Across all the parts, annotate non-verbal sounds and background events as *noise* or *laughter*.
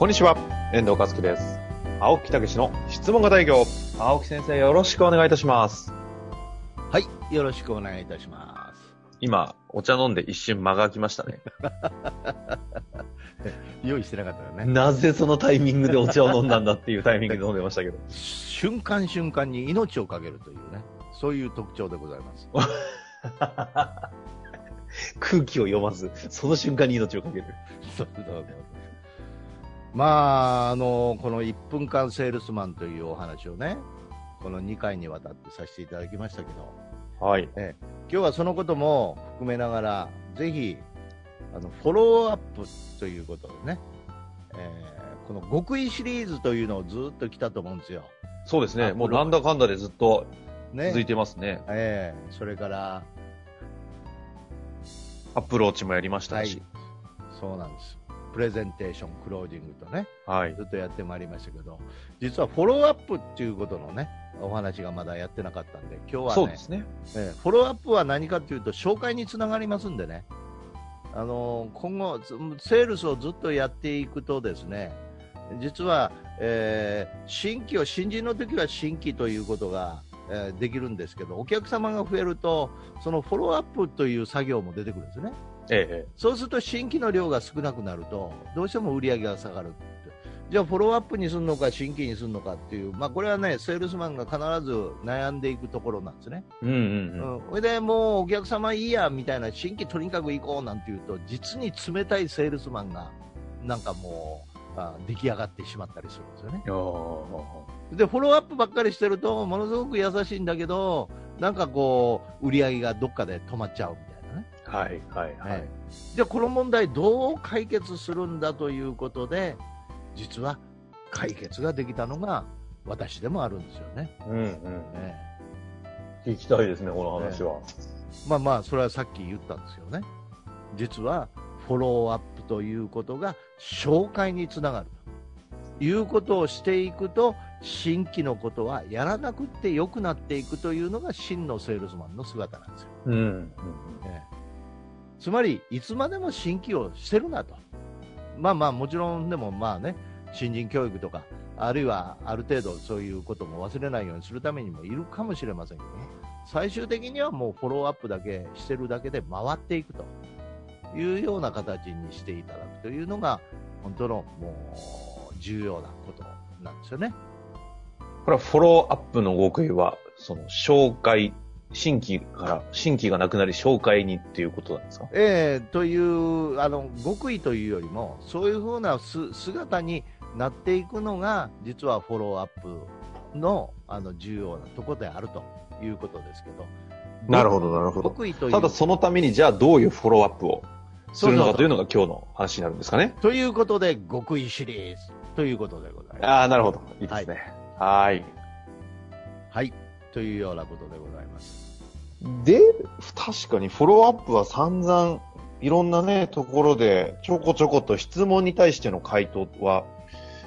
こんにちは、遠藤和樹です。青木武の質問型営業。青木先生、よろしくお願いいたします。はい、よろしくお願いいたします。今、お茶飲んで一瞬間が空きましたね。*laughs* 用意してなかったよね。なぜそのタイミングでお茶を飲んだんだっていうタイミングで飲んでましたけど。瞬間瞬間に命をかけるというね、そういう特徴でございます。*laughs* 空気を読まず、その瞬間に命をかける。そうそうそうまあ、あの、この1分間セールスマンというお話をね、この2回にわたってさせていただきましたけど、はい。今日はそのことも含めながら、ぜひ、あの、フォローアップということでね、えーこの極意シリーズというのをずっと来たと思うんですよ。そうですね。あもうなんだかんだでずっとね。続いてますね。ええそれから、アプローチもやりましたはいし。、そうなんです。プレゼンテーション、クロージングとね、はい。ずっとやってまいりましたけど、実はフォローアップっていうことのね、お話がまだやってなかったんで、今日はね、そうですね。ええフォローアップは何かというと、紹介につながりますんでね、あのー今後、ずセールスをずっとやっていくとですね、実は、えー新規を、新人の時は新規ということが、えーできるんですけど、お客様が増えると、そのフォローアップという作業も出てくるんですね。ええ。そうすると新規の量が少なくなると、どうしても売り上げが下がる。じゃあ、フォローアップにするのか、新規にするのかっていう、まあ、これはね、セールスマンが必ず悩んでいくところなんですね。うんうんうん。うん。それでもう、お客様いいや、みたいな、新規とにかく行こうなんていうと、実に冷たいセールスマンが、なんかもう、あ出来上がってしまったりするんですよね。で、フォローアップばっかりしてると、ものすごく優しいんだけど、なんかこう、売り上げがどっかで止まっちゃう。はいはいはい。ええじゃあこの問題どう解決するんだということで実は解決ができたのが私でもあるんですよね。うんうん。え聞きたいですね、この話は。えまあまあそれはさっき言ったんですよね。実はフォローアップということが紹介につながるということをしていくと新規のことはやらなくって良くなっていくというのが真のセールスマンの姿なんですよ。うんうん。ええつまり、いつまでも新規をしてるなと。まあまあ、もちろんでもまあね、新人教育とか、あるいはある程度そういうことも忘れないようにするためにもいるかもしれませんけどね、最終的にはもうフォローアップだけしてるだけで回っていくというような形にしていただくというのが、本当のもう重要なことなんですよね。これはフォローアップの極意は、その、紹介、新規から、新規がなくなり紹介にっていうことなんですか？ええという、あの、極意というよりも、そういうふうなす姿になっていくのが、実はフォローアップの、あの、重要なところであるということですけど。なるほどなるほど極意という。ただそのために、じゃあどういうフォローアップをするのかというのが今日の話になるんですかね？ということで、極意シリーズということでございます。ああ、なるほど。いいですね。はーい。はい。というようなことでございます。で、確かにフォローアップは散々、いろんなね、ところで、ちょこちょこと質問に対しての回答は、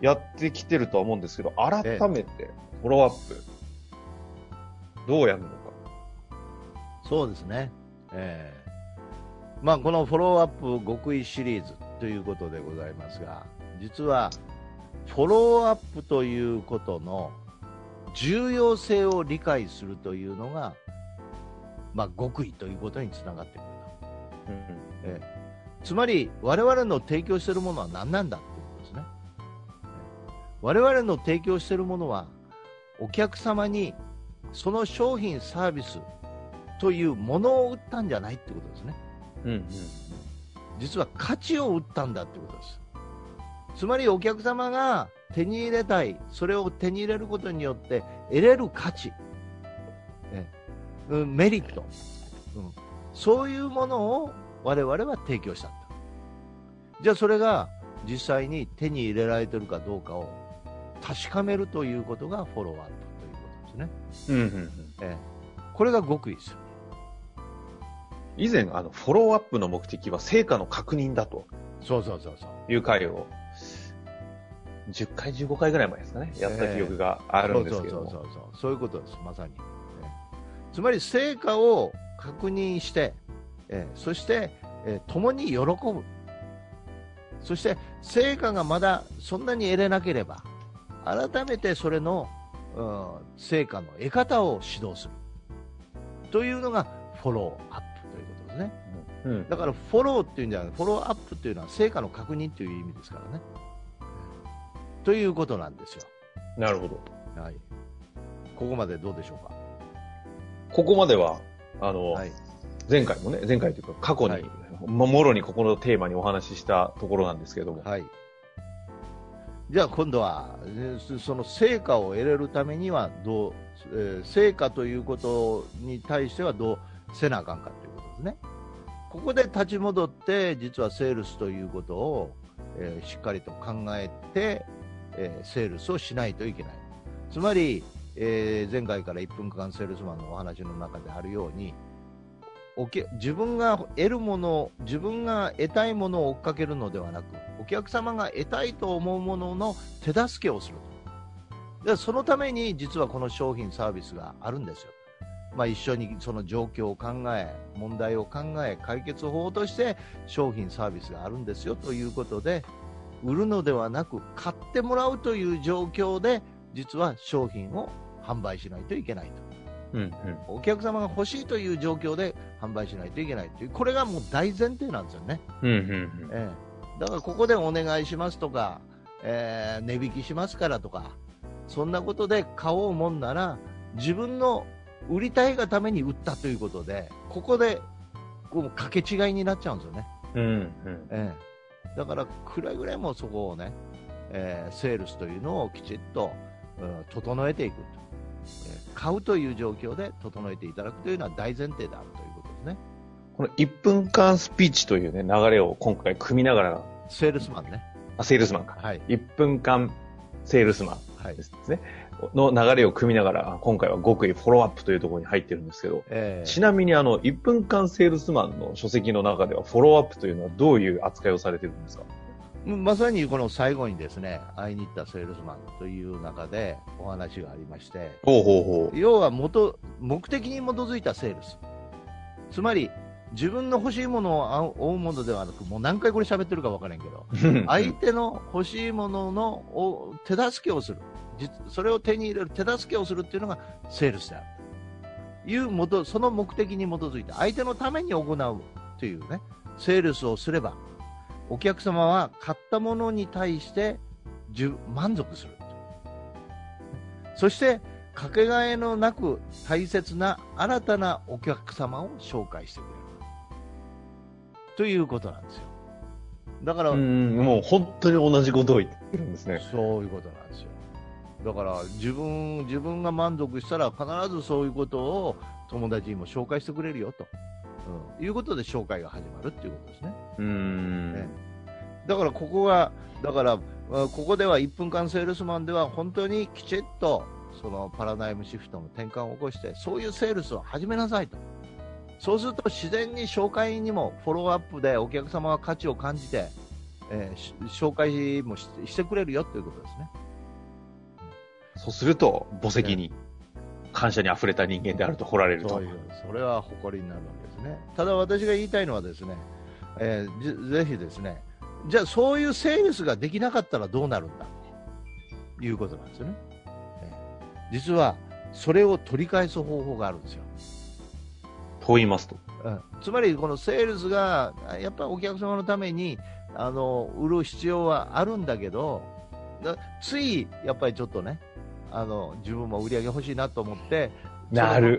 やってきてるとは思うんですけど、改めて、フォローアップ、どうやるのか。そうですね。ええまあ、このフォローアップ極意シリーズということでございますが、実は、フォローアップということの重要性を理解するというのが、まあ、極意ということにつながってくると。ええつまり、我々の提供しているものは何なんだということですね。ええ我々の提供しているものは、お客様にその商品、サービスというものを売ったんじゃないってことですね。うんうん。実は価値を売ったんだってことです。つまりお客様が手に入れたい、それを手に入れることによって得れる価値、えうんメリット、うん、そういうものを我々は提供した。じゃあそれが実際に手に入れられてるかどうかを確かめるということがフォローアップということですね。うんうんうん。ええ、これが極意ですよ。以前、あの、フォローアップの目的は成果の確認だとそうそうそうそう。いう回を、10回、15回ぐらい前ですかね、やった記憶があるんですけども。そうそうそうそう。そういうことです、まさに。ええつまり成果を確認して、ええそして、ええ共に喜ぶ。そして成果がまだそんなに得れなければ、改めてそれの、うん成果の得方を指導する。というのがフォローアップということですね。うん。だからフォローっていうんじゃなくて、フォローアップっていうのは成果の確認という意味ですからね。ということなんですよ。なるほど。はい。ここまでどうでしょうか？ここまでは、あの、はい。前回もね、前回というか過去に、はいまもろにここのテーマにお話ししたところなんですけども。はい。じゃあ今度は、その成果を得れるためにはどう、えー成果ということに対してはどうせなあかんかということですね。ここで立ち戻って、実はセールスということを、えーしっかりと考えて、えーセールスをしないといけない。つまり、えー前回から1分間セールスマンのお話の中であるように、おけ自分が得るもの、自分が得たいものを追っかけるのではなく、お客様が得たいと思うものの手助けをすると。でそのために実はこの商品サービスがあるんですよ。まあ、一緒にその状況を考え、問題を考え、解決法として商品サービスがあるんですよということで、売るのではなく買ってもらうという状況で、実は商品を販売しないといけないと。うんうん。お客様が欲しいという状況で販売しないといけないという、これがもう大前提なんですよね。うんうんええ、だからここでお願いしますとか、えー値引きしますからとか、そんなことで買おうもんなら、自分の売りたいがために売ったということで、ここでこう掛け違いになっちゃうんですよね。うん。うんうん。ええ、だからくれぐれもそこをね、えーセールスというのをきちっと、うん整えていくと、えー買うという状況で整えていただくというのは大前提であるということですね。この1分間スピーチというね、流れを今回組みながら、セールスマンね。あ、セールスマンか。はい。1分間セールスマンはいで。すね。の流れを組みながら、あ今回は極意フォローアップというところに入ってるんですけど、えーちなみにあの、1分間セールスマンの書籍の中では、フォローアップというのはどういう扱いをされてるんですか？まさにこの最後にですね、会いに行ったセールスマンという中でお話がありまして、ほうほうほ要は元目的に基づいたセールス。つまり、自分の欲しいものを追うものではなく、もう何回これ喋ってるか分からんけど、う。*laughs* 相手の欲しいもののお手助けをする。実それを手に入れる手助けをするっていうのがセールスである。いうもと、その目的に基づいて相手のために行うというね、セールスをすれば、お客様は買ったものに対して満足する。そして、かけがえのなく大切な新たなお客様を紹介してくれる。ということなんですよ。だから、うん、もう本当に同じことを言ってるんですね。そういうことなんですよ。だから自分自分が満足したら必ずそういうことを友達にも紹介してくれるよと、うん、いうことで紹介が始まるっていうことですね。うーん。ねだからここがだからあここでは1分間セールスマンでは本当にきちっとそのパラダイムシフトの転換を起こしてそういうセールスを始めなさいと。そうすると自然に紹介にもフォローアップでお客様が価値を感じて、えーし紹介もししてくれるよということですね。そうすると、墓石に感謝に溢れた人間であると掘られるとそうい。う、それは誇りになるわけですね。ただ私が言いたいのはですね、えーじぜひですね、じゃあそういうセールスができなかったらどうなるんだということなんですよね。えー実は、それを取り返す方法があるんですよ。と言いますと。うん、つまり、このセールスが、やっぱりお客様のために、あの、売る必要はあるんだけど、だつい、やっぱりちょっとね、あの、自分も売り上げ欲しいなと思って、なる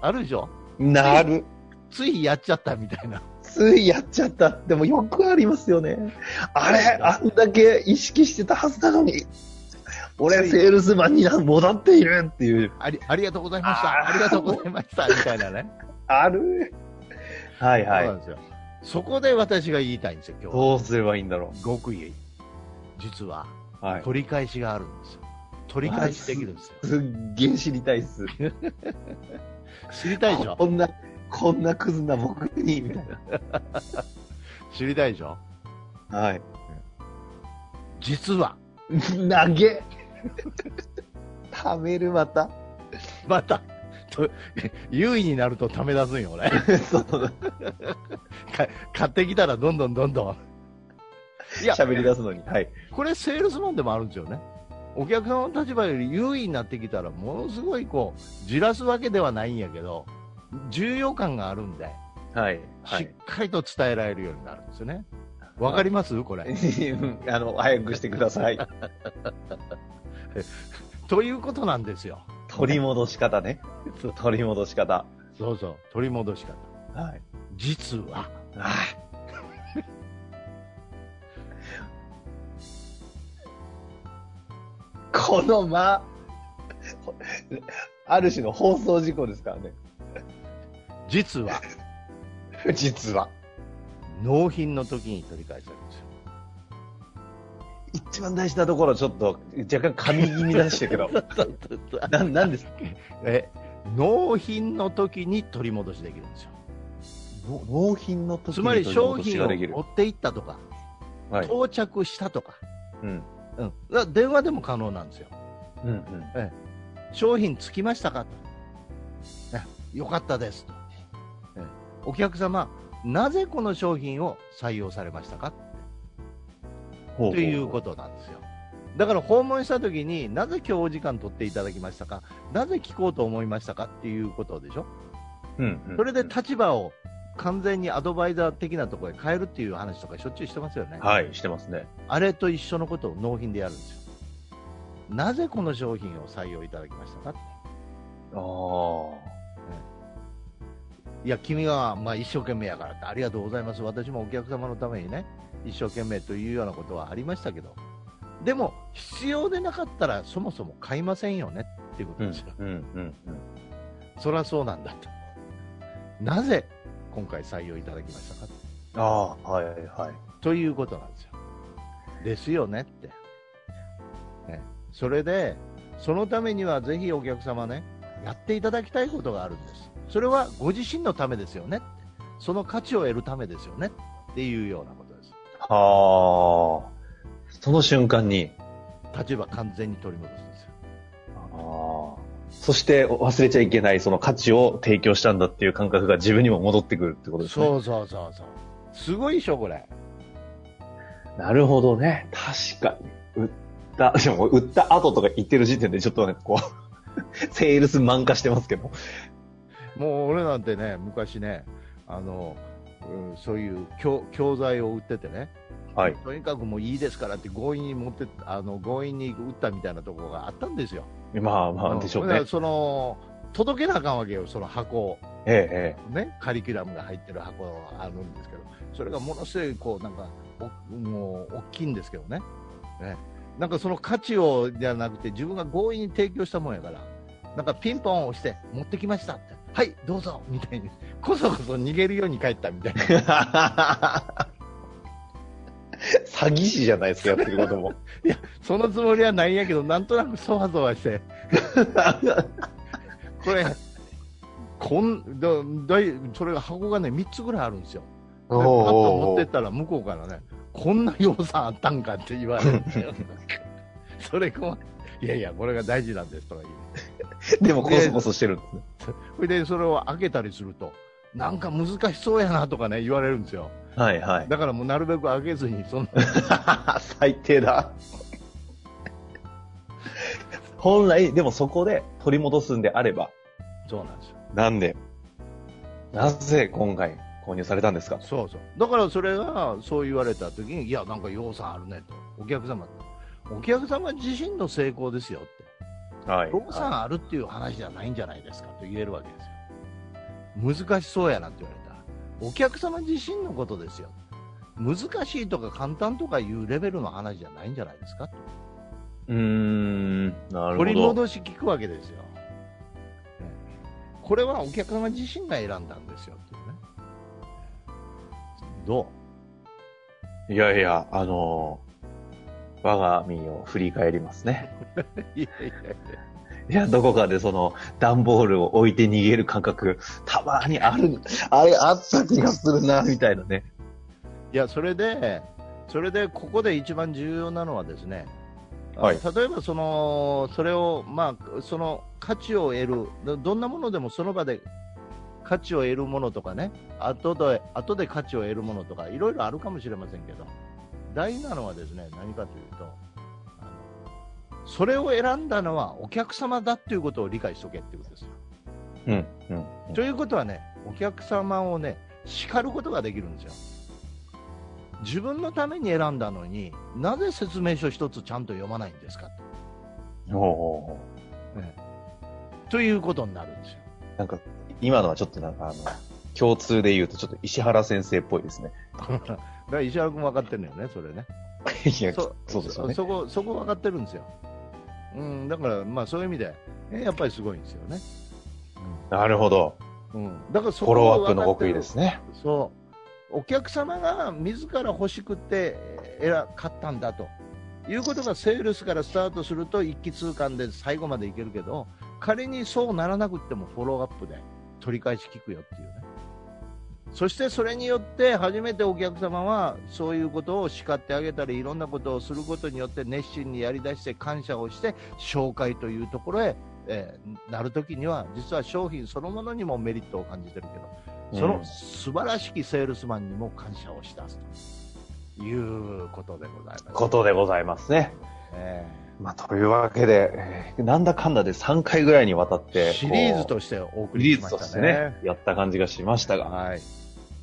あるでしょ？なる。ついやっちゃったみたいな。ついやっちゃった。でもよくありますよね。あれあんだけ意識してたはずなのに。俺、セールスマンにな戻っているっていう。ありありがとうございました。ありがとうございました。*laughs* みたいなね。あるはいはいそうなん。ですよ。そこで私が言いたいんですよ、今日は。どうすればいいんだろ極意。実は、う。はい。取り返しがあるんですよ。取り返しできるんですよ。すっげえ知りたいっす。*laughs* 知りたいでしょ？こんな、こんなクズな僕に、みたい *laughs* 知りたいでしょ？な。はい。実は、*laughs* 投げ食べるまた？また、と優位になるとため出すんよ、俺。*laughs* そう。か買ってきたらどんどんどんどん。いや、喋り出すのに。はい。これセールスマンでもあるんですよね。お客様の立場より優位になってきたら、ものすごいこう、じらすわけではないんやけど、重要感があるんで、はい。はしっい。かりと伝えられるようになるんですよね。わかります？これ。*laughs* あの、早くしてください。*laughs* ということなんですよ。取り戻し方ね。取り戻し方。そうそう、取り戻し方。はい。実は、あ *laughs* この間、ある種の放送事故ですからね。実は、*laughs* 実は。納品の時に取り返されるんですよ。一番大事なところ、ちょっと、若干噛み気味出したけど。*laughs* な、なんですか？え、納品の時に取り戻しできるんですよ。納品の時つまり商品をができる持。って行ったとか、はい。到着したとか、うん。うん、だ電話でも可能なんですよ。うんうん。商品着きましたか？と。えよかったですと。えお客様、なぜこの商品を採用されましたか？ほということなんですよ。だから訪問した時になぜ今日お時間取っていただきましたか？なぜ聞こうと思いましたか？っていうことでしょ？うんうん。それで立場を完全にアドバイザー的なところへ変えるっていう話とかしょっちゅうしてますよね。はい、してますね。あれと一緒のことを納品でやるんですよ。なぜこの商品を採用いただきましたかああ。いや、君が、まあ、一生懸命やからって、ありがとうございます。私もお客様のためにね、一生懸命というようなことはありましたけど、でも、必要でなかったら、そもそも買いませんよねっていうことうんですよ。うんうんそりゃそうなんだと。なぜ、今回採用いただきましたかああ、はいはい。ということなんですよ。ですよねって。ね、それで、そのためにはぜひお客様ね、やっていただきたいことがあるんです。それはご自身のためですよね。その価値を得るためですよねっていうようなことです。はあ。その瞬間に。立場完全に取り戻すんですよ。ああ。そして忘れちゃいけないその価値を提供したんだっていう感覚が自分にも戻ってくるってことですね。そうそうそうそう。すごいでしょ、これ。なるほどね。確かに。売った、でも売った後とか言ってる時点でちょっとね、こう、*laughs* セールス満化してますけど。もう俺なんてね、昔ね、あの、うんそういう教教材を売っててね、はい。とにかくもういいですからって強引に持ってあの強引に売ったみたいなところがあったんですよ。まあまあ、でしょうね。その届けなあかんわけよ、その箱を、ええ、えね、カリキュラムが入ってる箱があるんですけど、それがものすごいこうなんかおもう大きいんですけどねね、なんかその価値をじゃなくて、自分が強引に提供したもんやから、なんかピンポン押して、持ってきましたって、はい、どうぞみたいに、こそこそ逃げるように帰ったみたいな。え。*laughs* 詐欺師じゃないですか、やってることも。*laughs* そのつもりはないんやけど、なんとなくそわそわして、*laughs* これ、こんだだいそれが箱がね、3つぐらいあるんですよ。でパッと持ってったら、向こうからね、こんな予算あったんかって言われるんですよ。それこいやいや、これが大事なんですとか言う。*laughs* でも、こそこそしてるんですね。それで、それを開けたりすると、なんか難しそうやなとかね、言われるんですよ。はいはい。だからもうなるべく開けずに、そんな、*laughs* 最低だ。本来、でもそこで取り戻すんであれば、そうなんですよ。なんで、なぜ今回購入されたんですか？そうそう。だからそれが、そう言われた時に、いや、なんか要算あるねと。お客様、お客様自身の成功ですよって。はい。要算あるっていう話じゃないんじゃないですかと言えるわけですよ。難しそうやなって言われたら。お客様自身のことですよ。難しいとか簡単とかいうレベルの話じゃないんじゃないですかと。うーん、なるほ取りど。戻し聞くわけですよ。ねこれはお客様自身が選んだんですよっていうね。どいやいや、あのー我が身を振り返りますね。う *laughs* いやいやいやいや、どこかでその、段ボールを置いて逃げる感覚、たまにある、あれ、あった気がするな、みたいなね。いや、それで、それで、ここで一番重要なのはですね、はい例えばその、それを、まあ、その価値を得る、どどんなものでもその場で価値を得るものとかね、後で後で価値を得るものとか、いろいろあるかもしれませんけど、大事なのはですね、何かというと、あのそれを選んだのはお客様だっていうことを理解しとけっていうことですよ。うん、うん。うんということはね、お客様をね、叱ることができるんですよ。自分のために選んだのになぜ説明書一つちゃんと読まないんですかおうおうおうとということになるんですよ。なんか、今のはちょっとなんかあの、共通で言うとちょっと石原先生っぽいですね。*laughs* だから石原君分かってるのよね、それね。いや、そそうですよね。そこ、そこ分かってるんですよ。うん、だから、まあそういう意味で、えやっぱりすごいんですよね。なるほど。うん。うん、だからそフォローアップの極意ですね。そう。お客様が自ら欲しくて選買ったんだということがセールスからスタートすると一気通貫で最後までいけるけど仮にそうならなくってもフォローアップで取り返し聞くよっていうねそしてそれによって初めてお客様はそういうことを叱ってあげたりいろんなことをすることによって熱心にやりだして感謝をして紹介というところへ、えーなるときには実は商品そのものにもメリットを感じてるけどその素晴らしきセールスマンにも感謝をしだすということでございます。ことでございますね。えまあ、というわけで、えーなんだかんだで3回ぐらいにわたって、ーシリーズことしてお送りしまーズとしてしたね。ね、やった感じがしましたが、はい。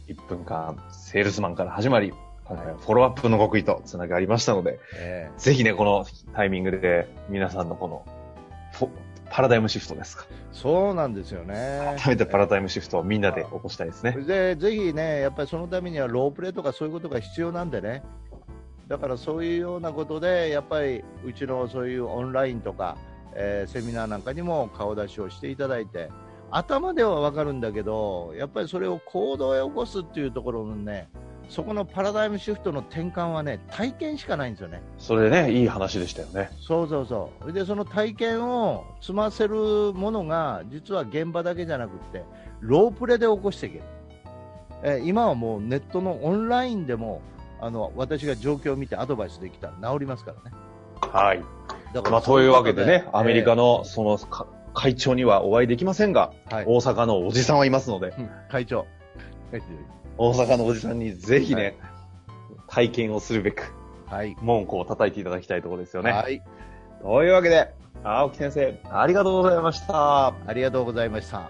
1分間、セールスマンから始まり、今回ははいフォローアップの極意とつながりましたので、えぜひね、このタイミングで、皆さんのこの、パラダイムシフトですか。ーそうなんですよね。改めてパラダイムシフトをみんなで起こしたいですね。で、ぜひね、やっぱりそのためにはロープレとかそういうことが必要なんでね。だからそういうようなことで、やっぱりうちのそういうオンラインとか、えーセミナーなんかにも顔出しをしていただいて、頭ではわかるんだけど、やっぱりそれを行動へ起こすっていうところのね、そこのパラダイムシフトの転換はね、体験しかないんですよね。それね、いい話でしたよね。そうそうそう。で、その体験を積ませるものが、実は現場だけじゃなくって、ロープレで起こしていける。えー今はもうネットのオンラインでも、あの、私が状況を見てアドバイスできたら治りますからね。はい。だかまあ、というわけでね、アメリカの、の、その、か会長にはお会いできませんが、えーはい大阪のおじさんはいますので、うん会長。大阪のおじさんにぜひね、体験をするべく、はい。門戸を叩いていただきたいところですよね。はい。というわけで、青木先生、ありがとうございました。ありがとうございました。